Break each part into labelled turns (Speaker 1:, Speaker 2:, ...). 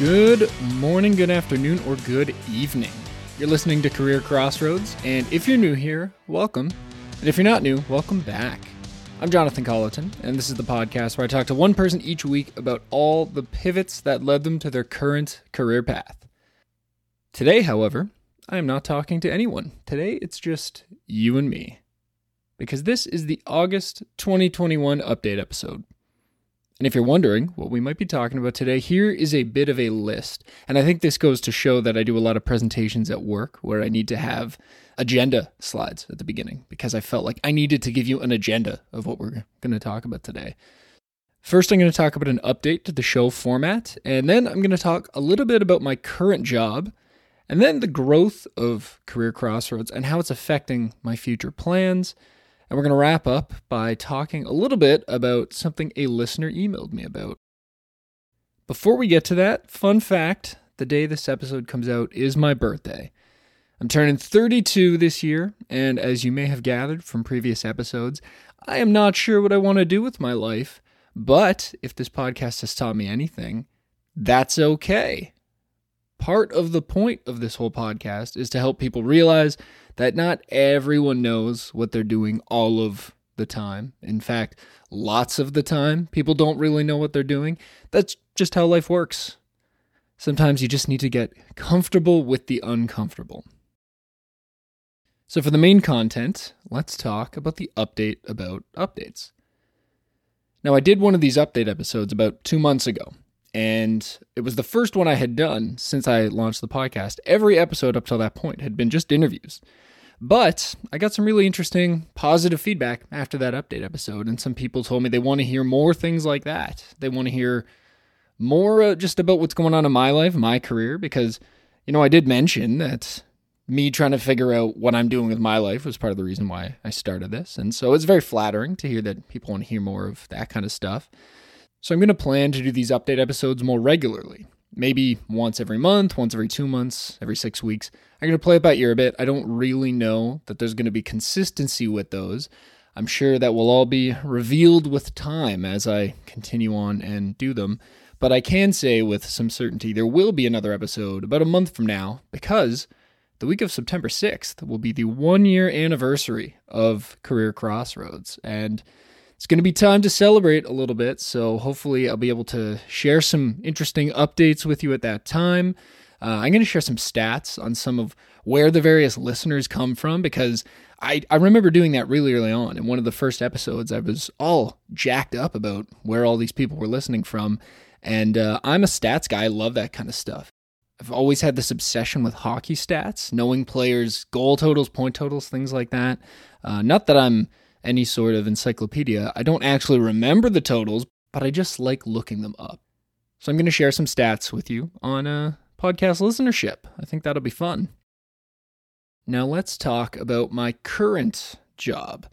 Speaker 1: Good morning, good afternoon, or good evening. You're listening to Career Crossroads, and if you're new here, welcome. And if you're not new, welcome back. I'm Jonathan Colleton, and this is the podcast where I talk to one person each week about all the pivots that led them to their current career path. Today, however, I am not talking to anyone. Today, it's just you and me. Because this is the August 2021 update episode. And if you're wondering what we might be talking about today, here is a bit of a list. And I think this goes to show that I do a lot of presentations at work where I need to have agenda slides at the beginning because I felt like I needed to give you an agenda of what we're going to talk about today. First, I'm going to talk about an update to the show format, and then I'm going to talk a little bit about my current job, and then the growth of Career Crossroads and how it's affecting my future plans. And we're going to wrap up by talking a little bit about something a listener emailed me about. Before we get to that, fun fact the day this episode comes out is my birthday. I'm turning 32 this year, and as you may have gathered from previous episodes, I am not sure what I want to do with my life. But if this podcast has taught me anything, that's okay. Part of the point of this whole podcast is to help people realize that not everyone knows what they're doing all of the time. In fact, lots of the time, people don't really know what they're doing. That's just how life works. Sometimes you just need to get comfortable with the uncomfortable. So, for the main content, let's talk about the update about updates. Now, I did one of these update episodes about two months ago, and it was the first one I had done since I launched the podcast. Every episode up till that point had been just interviews. But I got some really interesting positive feedback after that update episode, and some people told me they want to hear more things like that. They want to hear more uh, just about what's going on in my life, my career, because, you know, I did mention that me trying to figure out what I'm doing with my life was part of the reason why I started this. And so it's very flattering to hear that people want to hear more of that kind of stuff. So I'm going to plan to do these update episodes more regularly. Maybe once every month, once every two months, every six weeks. I'm going to play it by ear a bit. I don't really know that there's going to be consistency with those. I'm sure that will all be revealed with time as I continue on and do them. But I can say with some certainty there will be another episode about a month from now because the week of September 6th will be the one year anniversary of Career Crossroads. And it's going to be time to celebrate a little bit. So hopefully, I'll be able to share some interesting updates with you at that time. Uh, I'm going to share some stats on some of where the various listeners come from because I, I remember doing that really early on. In one of the first episodes, I was all jacked up about where all these people were listening from. And uh, I'm a stats guy. I love that kind of stuff. I've always had this obsession with hockey stats, knowing players' goal totals, point totals, things like that. Uh, not that I'm any sort of encyclopedia. I don't actually remember the totals, but I just like looking them up. So I'm going to share some stats with you on uh, podcast listenership. I think that'll be fun. Now let's talk about my current job.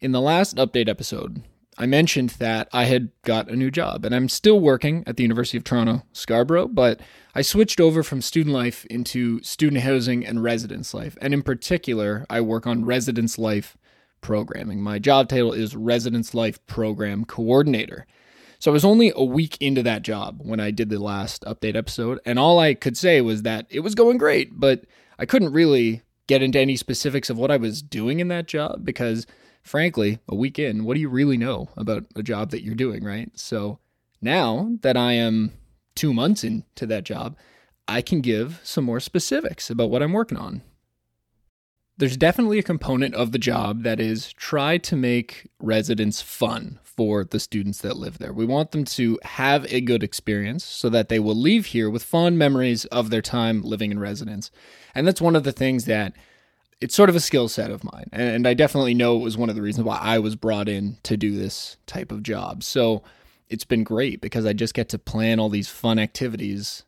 Speaker 1: In the last update episode, I mentioned that I had got a new job and I'm still working at the University of Toronto, Scarborough, but I switched over from student life into student housing and residence life. And in particular, I work on residence life programming. My job title is Residence Life Program Coordinator. So I was only a week into that job when I did the last update episode, and all I could say was that it was going great, but I couldn't really get into any specifics of what I was doing in that job because frankly, a week in, what do you really know about a job that you're doing, right? So now that I am two months into that job, I can give some more specifics about what I'm working on. There's definitely a component of the job that is try to make residence fun for the students that live there. We want them to have a good experience so that they will leave here with fond memories of their time living in residence. And that's one of the things that it's sort of a skill set of mine. And I definitely know it was one of the reasons why I was brought in to do this type of job. So it's been great because I just get to plan all these fun activities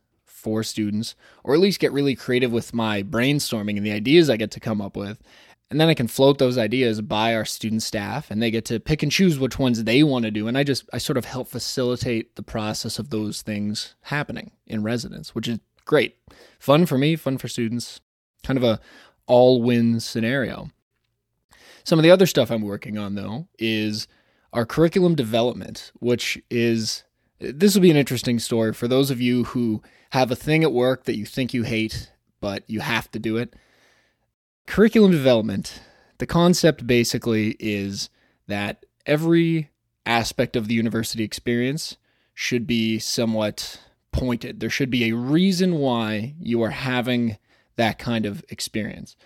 Speaker 1: for students, or at least get really creative with my brainstorming and the ideas I get to come up with. And then I can float those ideas by our student staff and they get to pick and choose which ones they want to do. And I just, I sort of help facilitate the process of those things happening in residence, which is great. Fun for me, fun for students. Kind of a all win scenario. Some of the other stuff I'm working on, though, is our curriculum development, which is This will be an interesting story for those of you who have a thing at work that you think you hate, but you have to do it. Curriculum development, the concept basically is that every aspect of the university experience should be somewhat pointed. There should be a reason why you are having that kind of experience.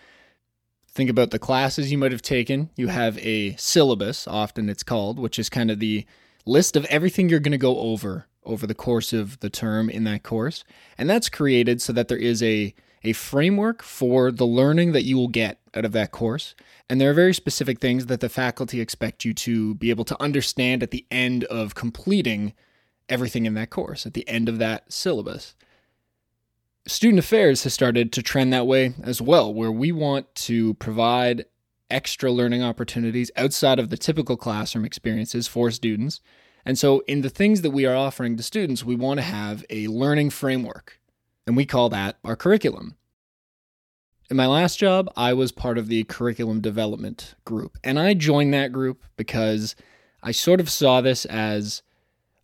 Speaker 1: Think about the classes you might have taken. You have a syllabus, often it's called, which is kind of the list of everything you're going to go over over the course of the term in that course. And that's created so that there is a a framework for the learning that you will get out of that course. And there are very specific things that the faculty expect you to be able to understand at the end of completing everything in that course, at the end of that syllabus. Student Affairs has started to trend that way as well, where we want to provide extra learning opportunities outside of the typical classroom experiences for students. And so, in the things that we are offering to students, we want to have a learning framework, and we call that our curriculum. In my last job, I was part of the curriculum development group, and I joined that group because I sort of saw this as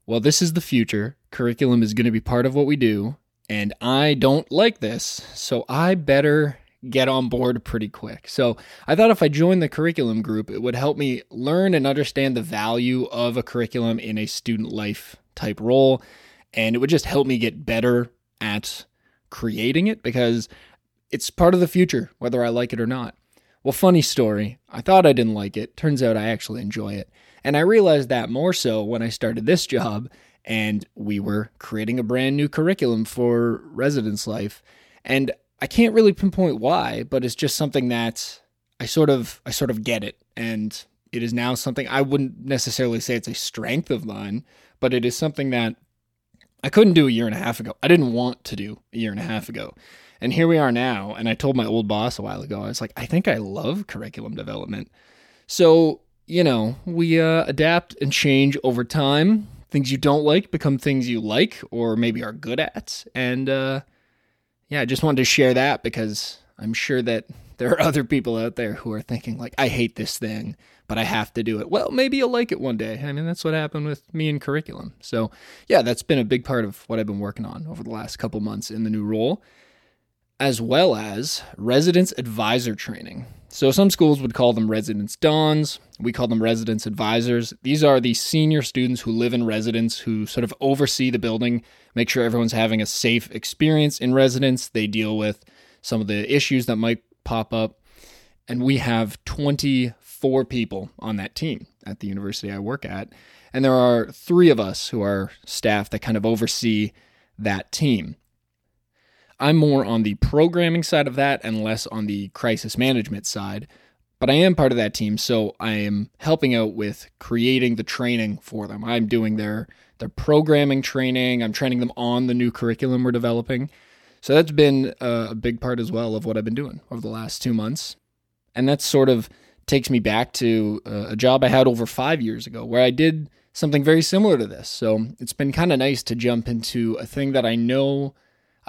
Speaker 1: well, this is the future. Curriculum is going to be part of what we do, and I don't like this, so I better get on board pretty quick. So I thought if I joined the curriculum group, it would help me learn and understand the value of a curriculum in a student life type role. And it would just help me get better at creating it because it's part of the future, whether I like it or not. Well, funny story. I thought I didn't like it. Turns out I actually enjoy it. And I realized that more so when I started this job and we were creating a brand new curriculum for residence life. And I can't really pinpoint why, but it's just something that I sort of I sort of get it and it is now something I wouldn't necessarily say it's a strength of mine, but it is something that I couldn't do a year and a half ago. I didn't want to do a year and a half ago. And here we are now. And I told my old boss a while ago, I was like, I think I love curriculum development. So, you know, we uh, adapt and change over time. Things you don't like become things you like or maybe are good at. And uh, yeah, I just wanted to share that because I'm sure that there are other people out there who are thinking, like, I hate this thing, but I have to do it. Well, maybe you'll like it one day. I mean, that's what happened with me in curriculum. So, yeah, that's been a big part of what I've been working on over the last couple months in the new role, as well as residence advisor training. So, some schools would call them residence dons. We call them residence advisors. These are the senior students who live in residence who sort of oversee the building, make sure everyone's having a safe experience in residence. They deal with some of the issues that might pop up. And we have 24 people on that team at the university I work at. And there are three of us who are staff that kind of oversee that team. I'm more on the programming side of that and less on the crisis management side. But I am part of that team, so I am helping out with creating the training for them. I'm doing their their programming training. I'm training them on the new curriculum we're developing. So that's been a big part as well of what I've been doing over the last two months. And that sort of takes me back to a job I had over five years ago where I did something very similar to this. So it's been kind of nice to jump into a thing that I know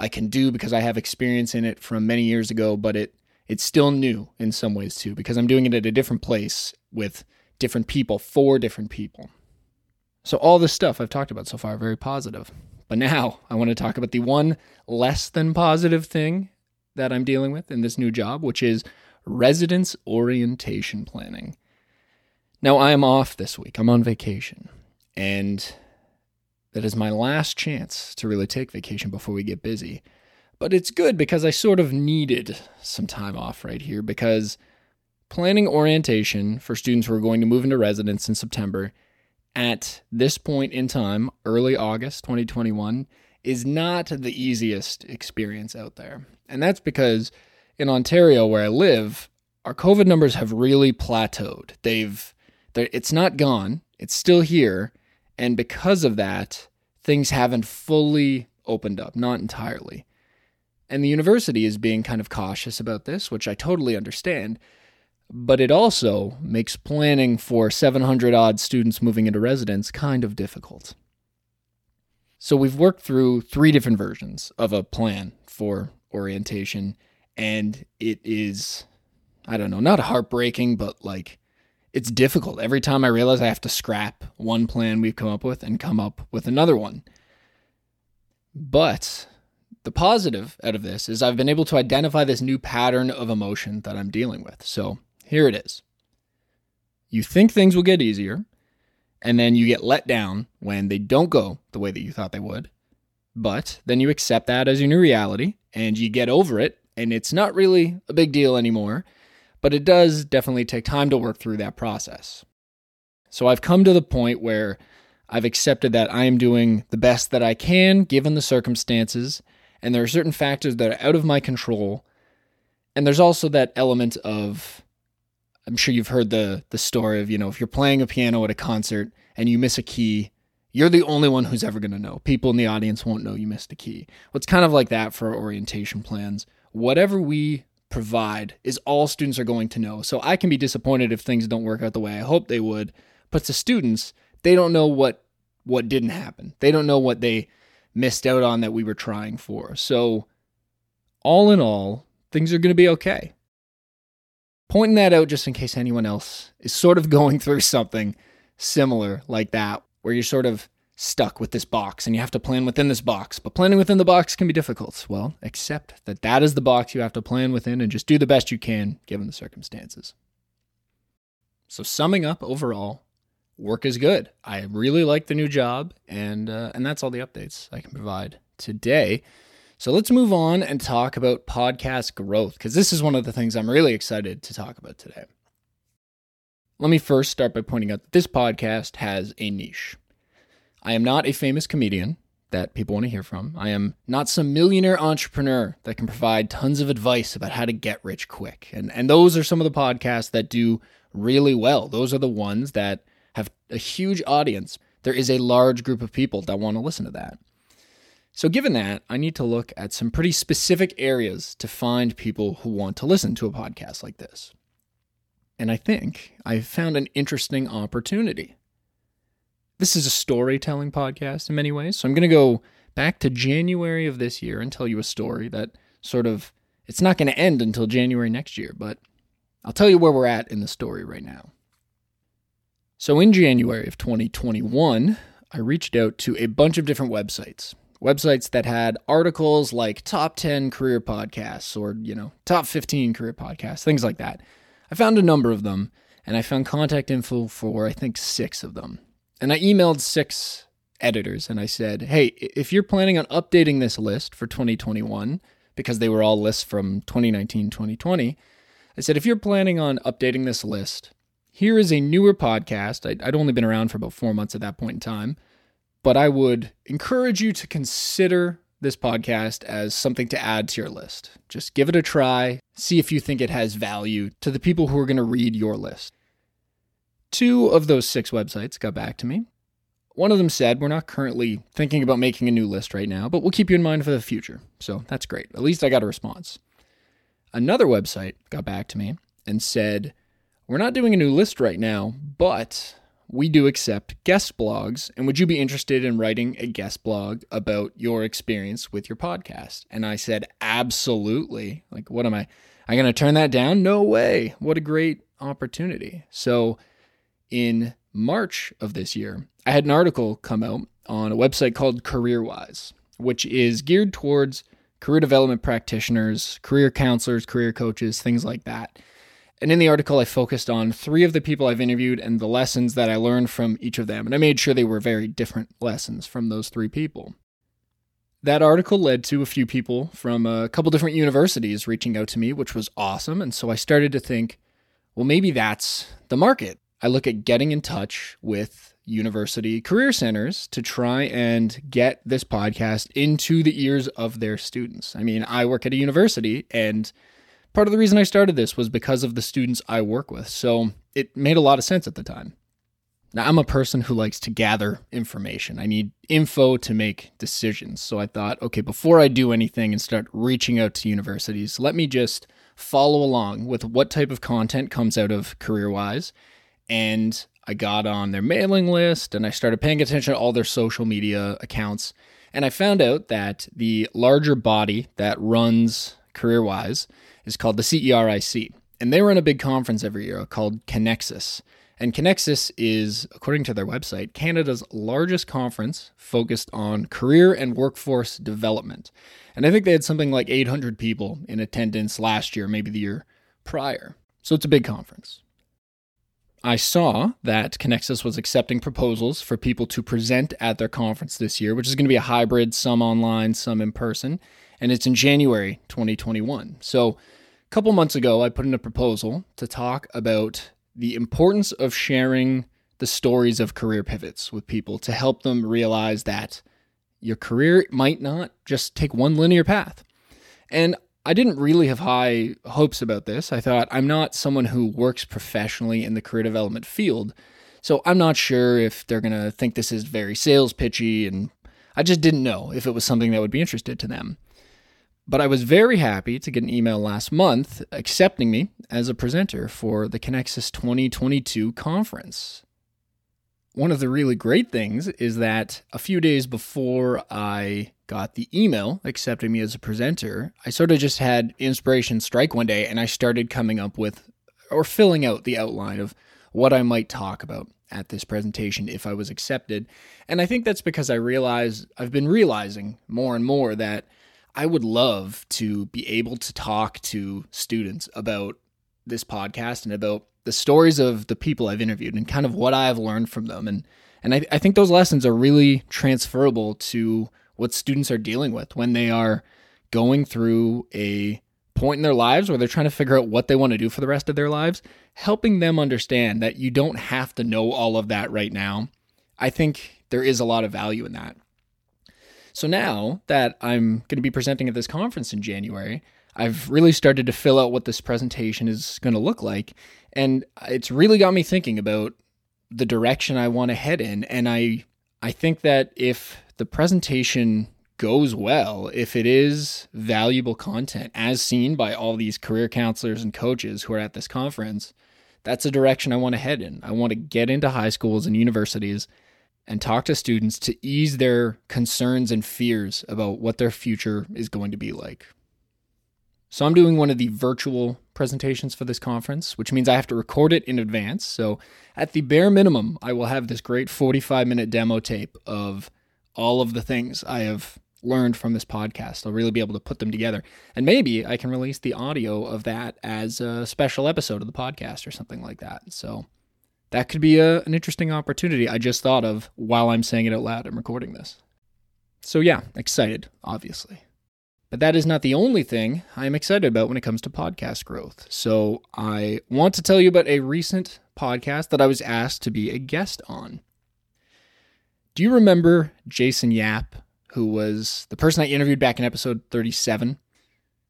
Speaker 1: I can do because I have experience in it from many years ago, but it it's still new in some ways too because I'm doing it at a different place with different people for different people. So all this stuff I've talked about so far very positive. But now I want to talk about the one less than positive thing that I'm dealing with in this new job, which is residence orientation planning. Now I am off this week. I'm on vacation. And that is my last chance to really take vacation before we get busy. But it's good because I sort of needed some time off right here because planning orientation for students who are going to move into residence in September at this point in time, early August 2021, is not the easiest experience out there. And that's because in Ontario, where I live, our COVID numbers have really plateaued. They've, it's not gone, it's still here, and because of that, things haven't fully opened up, not entirely. And the university is being kind of cautious about this, which I totally understand. But it also makes planning for 700 odd students moving into residence kind of difficult. So we've worked through three different versions of a plan for orientation, and it is, I don't know, not heartbreaking, but like it's difficult. Every time I realize I have to scrap one plan we've come up with and come up with another one. But the positive out of this is I've been able to identify this new pattern of emotion that I'm dealing with. So here it is. You think things will get easier, and then you get let down when they don't go the way that you thought they would. But then you accept that as your new reality and you get over it, and it's not really a big deal anymore, but it does definitely take time to work through that process. So I've come to the point where I've accepted that I am doing the best that I can given the circumstances, and there are certain factors that are out of my control. And there's also that element of I'm sure you've heard the the story of, you know, if you're playing a piano at a concert and you miss a key, you're the only one who's ever going to know. People in the audience won't know you missed a key. Well, it's kind of like that for orientation plans. Whatever we provide is all students are going to know. So I can be disappointed if things don't work out the way I hope they would, but to students, they don't know what what didn't happen. They don't know what they missed out on that we were trying for. So all in all, things are going to be okay pointing that out just in case anyone else is sort of going through something similar like that, where you're sort of stuck with this box and you have to plan within this box. But planning within the box can be difficult. Well, accept that that is the box you have to plan within and just do the best you can given the circumstances. So, summing up overall, work is good. I really like the new job, and uh, and that's all the updates I can provide today. So let's move on and talk about podcast growth because this is one of the things I'm really excited to talk about today. Let me first start by pointing out that this podcast has a niche. I am not a famous comedian that people want to hear from. I am not some millionaire entrepreneur that can provide tons of advice about how to get rich quick. And and those are some of the podcasts that do really well. Those are the ones that have a huge audience. There is a large group of people that want to listen to that. So, given that, I need to look at some pretty specific areas to find people who want to listen to a podcast like this. And I think I've found an interesting opportunity. This is a storytelling podcast in many ways. So, I'm going to go back to January of this year and tell you a story that sort of it's not going to end until January next year, but I'll tell you where we're at in the story right now. So, in January of 2021, I reached out to a bunch of different websites websites that had articles like top 10 career podcasts or, you know, top 15 career podcasts, things like that. I found a number of them and I found contact info for, I think, six of them. And I emailed six editors and I said, hey, if you're planning on updating this list for 2021, because they were all lists from 2019, 2020, I said, if you're planning on updating this list, here is a newer podcast. I'd, only been around for about four months at that point in time but I would encourage you to consider this podcast as something to add to your list. Just give it a try, see if you think it has value to the people who are going to read your list. Two of those six websites got back to me. One of them said, We're not currently thinking about making a new list right now, but we'll keep you in mind for the future. So that's great. At least I got a response. Another website got back to me and said, We're not doing a new list right now, but we do accept guest blogs. And would you be interested in writing a guest blog about your experience with your podcast? And I said, absolutely. Like, what am I? I'm going to turn that down? No way. What a great opportunity. So, in March of this year, I had an article come out on a website called CareerWise, which is geared towards career development practitioners, career counselors, career coaches, things like that. And in the article, I focused on three of the people I've interviewed and the lessons that I learned from each of them. And I made sure they were very different lessons from those three people. That article led to a few people from a couple different universities reaching out to me, which was awesome. And so I started to think, well, maybe that's the market. I look at getting in touch with university career centers to try and get this podcast into the ears of their students. I mean, I work at a university and Part of the reason I started this was because of the students I work with, so it made a lot of sense at the time. Now, I'm a person who likes to gather information. I need info to make decisions. So I thought, okay, before I do anything and start reaching out to universities, let me just follow along with what type of content comes out of CareerWise. And I got on their mailing list and I started paying attention to all their social media accounts. And I found out that the larger body that runs CareerWise is called the CERIC. And they run a big conference every year called Cannexus. And Cannexus is, according to their website, Canada's largest conference focused on career and workforce development. And I think they had something like 800 people in attendance last year, maybe the year prior. So it's a big conference. I saw that Cannexus was accepting proposals for people to present at their conference this year, which is going to be a hybrid, some online, some in person, and it's in January 2021. So, a couple months ago, I put in a proposal to talk about the importance of sharing the stories of career pivots with people to help them realize that your career might not just take one linear path. And I didn't really have high hopes about this. I thought I'm not someone who works professionally in the career development field. So I'm not sure if they're going to think this is very sales pitchy and I just didn't know if it was something that would be interested to them. But I was very happy to get an email last month accepting me as a presenter for the Cannexus 2022 conference. One of the really great things is that a few days before I got the email accepting me as a presenter, I sort of just had inspiration strike one day and I started coming up with or filling out the outline of what I might talk about at this presentation if I was accepted. And I think that's because I realize I've been realizing more and more that I would love to be able to talk to students about this podcast and about the stories of the people I've interviewed and kind of what I've learned from them. And and I, I think those lessons are really transferable to what students are dealing with when they are going through a point in their lives where they're trying to figure out what they want to do for the rest of their lives, helping them understand that you don't have to know all of that right now. I think there is a lot of value in that. So now that I'm going to be presenting at this conference in January, I've really started to fill out what this presentation is going to look like. And it's really got me thinking about the direction I want to head in. And I I think that if the presentation goes well, if it is valuable content as seen by all these career counselors and coaches who are at this conference, that's a direction I want to head in. I want to get into high schools and universities and talk to students to ease their concerns and fears about what their future is going to be like. So I'm doing one of the virtual presentations for this conference, which means I have to record it in advance. So at the bare minimum, I will have this great 45 minute demo tape of all of the things I have learned from this podcast. I'll really be able to put them together. And maybe I can release the audio of that as a special episode of the podcast or something like that. So that could be a, an interesting opportunity I just thought of while I'm saying it out loud and recording this. So yeah, excited, obviously. But that is not the only thing I'm excited about when it comes to podcast growth. So I want to tell you about a recent podcast that I was asked to be a guest on. Do you remember Jason Yap, who was the person I interviewed back in episode 37?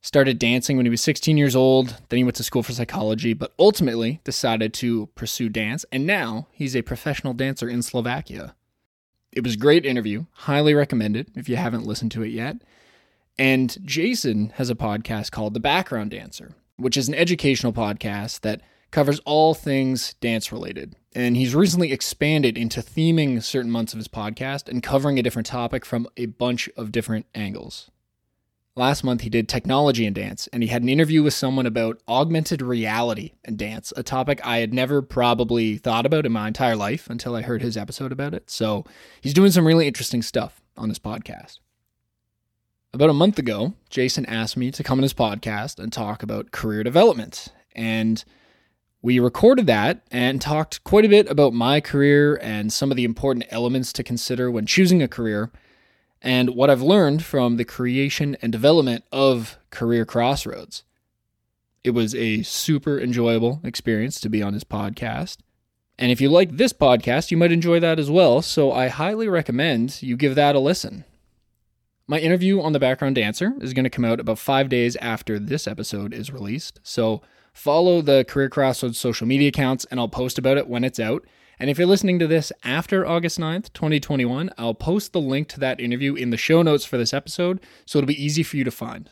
Speaker 1: Started dancing when he was 16 years old, then he went to school for psychology, but ultimately decided to pursue dance, and now he's a professional dancer in Slovakia. It was a great interview, highly recommended if you haven't listened to it yet. And Jason has a podcast called The Background Dancer, which is an educational podcast that covers all things dance related. And he's recently expanded into theming certain months of his podcast and covering a different topic from a bunch of different angles. Last month, he did technology and dance, and he had an interview with someone about augmented reality and dance, a topic I had never probably thought about in my entire life until I heard his episode about it. So he's doing some really interesting stuff on his podcast. About a month ago, Jason asked me to come on his podcast and talk about career development. And we recorded that and talked quite a bit about my career and some of the important elements to consider when choosing a career and what I've learned from the creation and development of Career Crossroads. It was a super enjoyable experience to be on his podcast. And if you like this podcast, you might enjoy that as well. So I highly recommend you give that a listen. My interview on the background dancer is going to come out about five days after this episode is released. So follow the Career Crossroads social media accounts and I'll post about it when it's out. And if you're listening to this after August 9th, 2021, I'll post the link to that interview in the show notes for this episode so it'll be easy for you to find.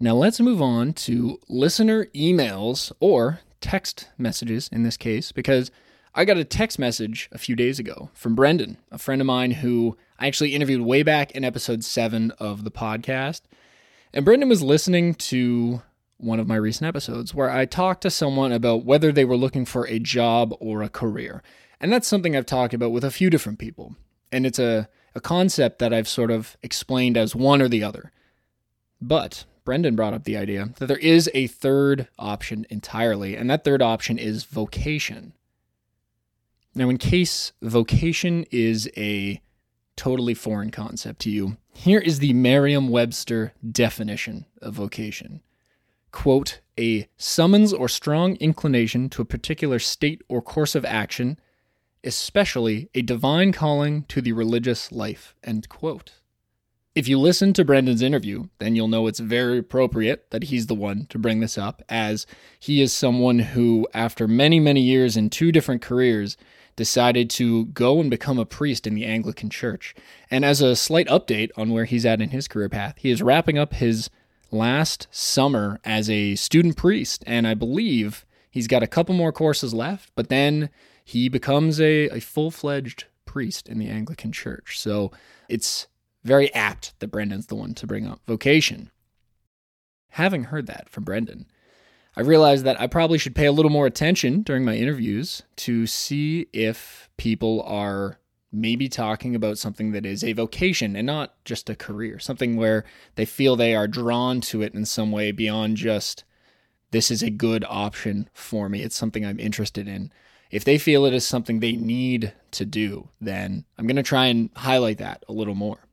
Speaker 1: Now let's move on to listener emails or text messages in this case, because I got a text message a few days ago from Brendan, a friend of mine who I actually interviewed way back in episode seven of the podcast. And Brendan was listening to one of my recent episodes where I talked to someone about whether they were looking for a job or a career. And that's something I've talked about with a few different people. And it's a, a concept that I've sort of explained as one or the other. But Brendan brought up the idea that there is a third option entirely, and that third option is vocation. Now, in case vocation is a totally foreign concept to you, here is the Merriam Webster definition of vocation quote, a summons or strong inclination to a particular state or course of action, especially a divine calling to the religious life, end quote. If you listen to Brendan's interview, then you'll know it's very appropriate that he's the one to bring this up, as he is someone who, after many, many years in two different careers, decided to go and become a priest in the Anglican Church. And as a slight update on where he's at in his career path, he is wrapping up his last summer as a student priest. And I believe he's got a couple more courses left, but then he becomes a, a full fledged priest in the Anglican Church. So it's very apt that Brendan's the one to bring up vocation. Having heard that from Brendan, I realized that I probably should pay a little more attention during my interviews to see if people are maybe talking about something that is a vocation and not just a career, something where they feel they are drawn to it in some way beyond just this is a good option for me. It's something I'm interested in. If they feel it is something they need to do, then I'm going to try and highlight that a little more.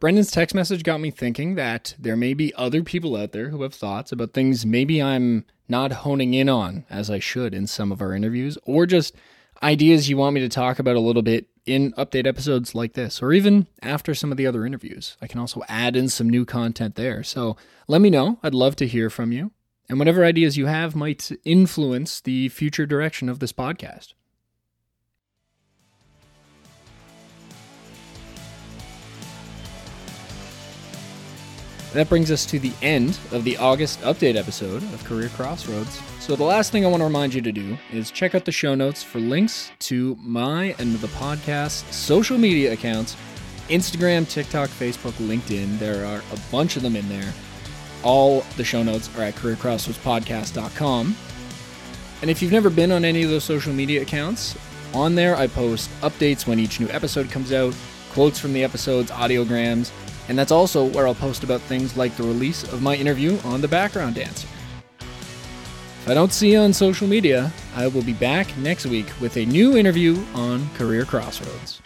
Speaker 1: Brendan's text message got me thinking that there may be other people out there who have thoughts about things maybe I'm not honing in on as I should in some of our interviews, or just ideas you want me to talk about a little bit in update episodes like this, or even after some of the other interviews. I can also add in some new content there. So let me know. I'd love to hear from you. And whatever ideas you have might influence the future direction of this podcast. That brings us to the end of the August update episode of Career Crossroads. So, the last thing I want to remind you to do is check out the show notes for links to my and the podcast's social media accounts Instagram, TikTok, Facebook, LinkedIn. There are a bunch of them in there. All the show notes are at careercrossroadspodcast.com. And if you've never been on any of those social media accounts, on there I post updates when each new episode comes out, quotes from the episodes, audiograms, and that's also where I'll post about things like the release of my interview on the background dancer. If I don't see you on social media, I will be back next week with a new interview on Career Crossroads.